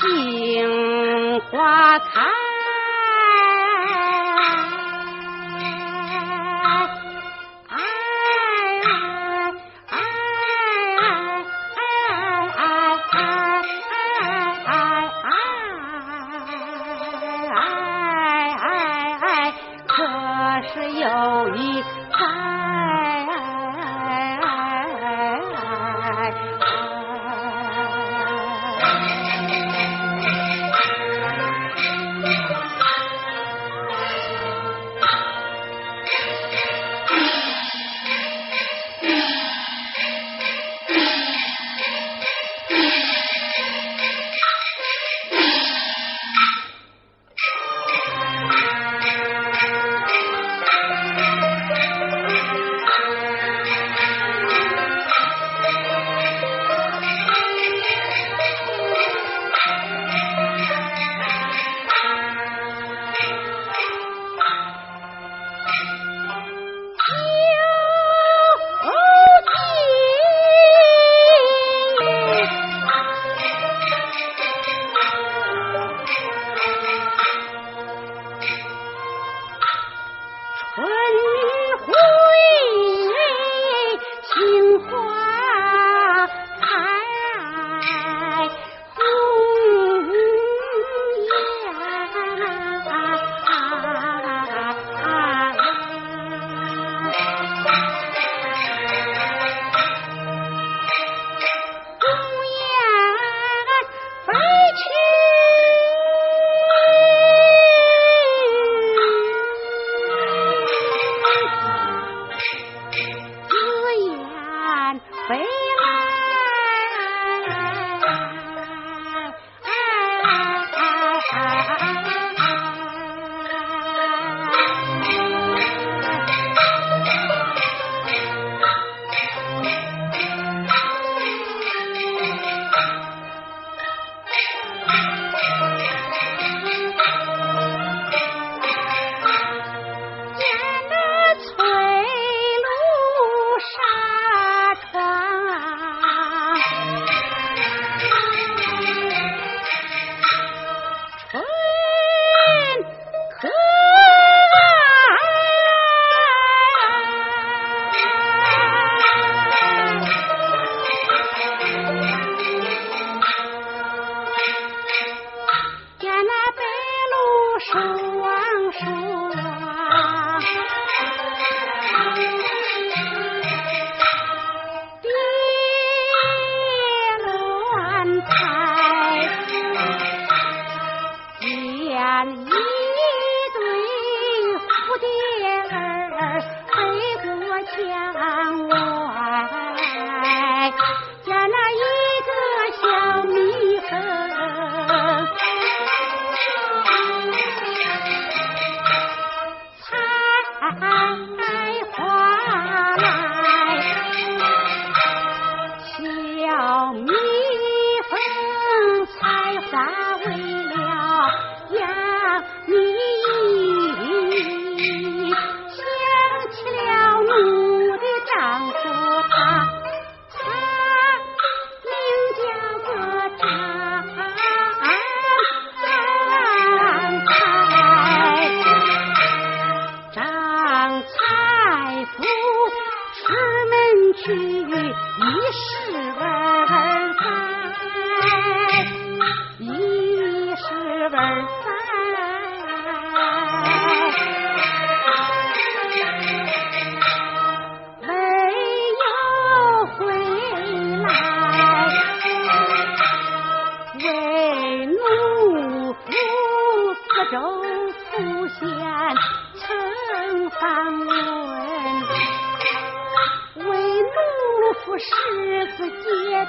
杏花开。有一。十儿三，一十儿三，没有回来，为奴夫子州府县承当我。十字街头。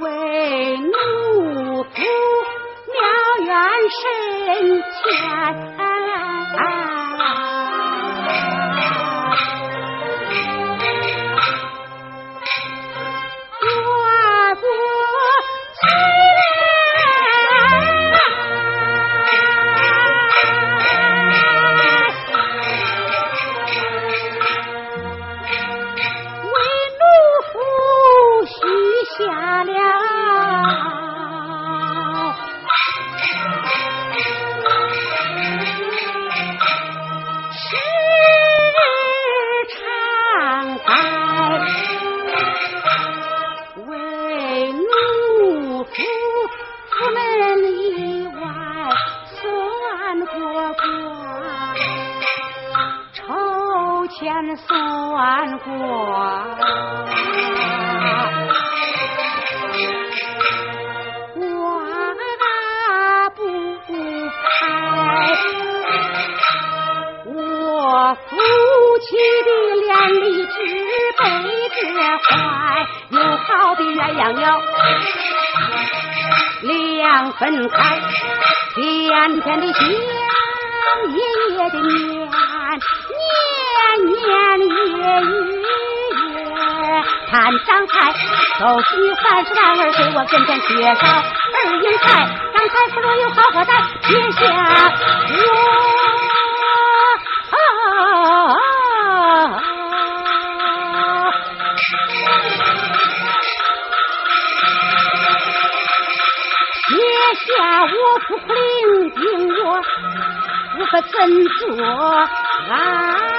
为奴仆妙缘深浅前算卦我不开我夫妻的两里之悲只怀有好比鸳鸯鸟两分开甜甜的香夜夜的念年年月月看张彩，都喜欢是男儿给我跟前缺少二英才，张彩不若有好货在，别想我。下我不领定我，如何怎做啊？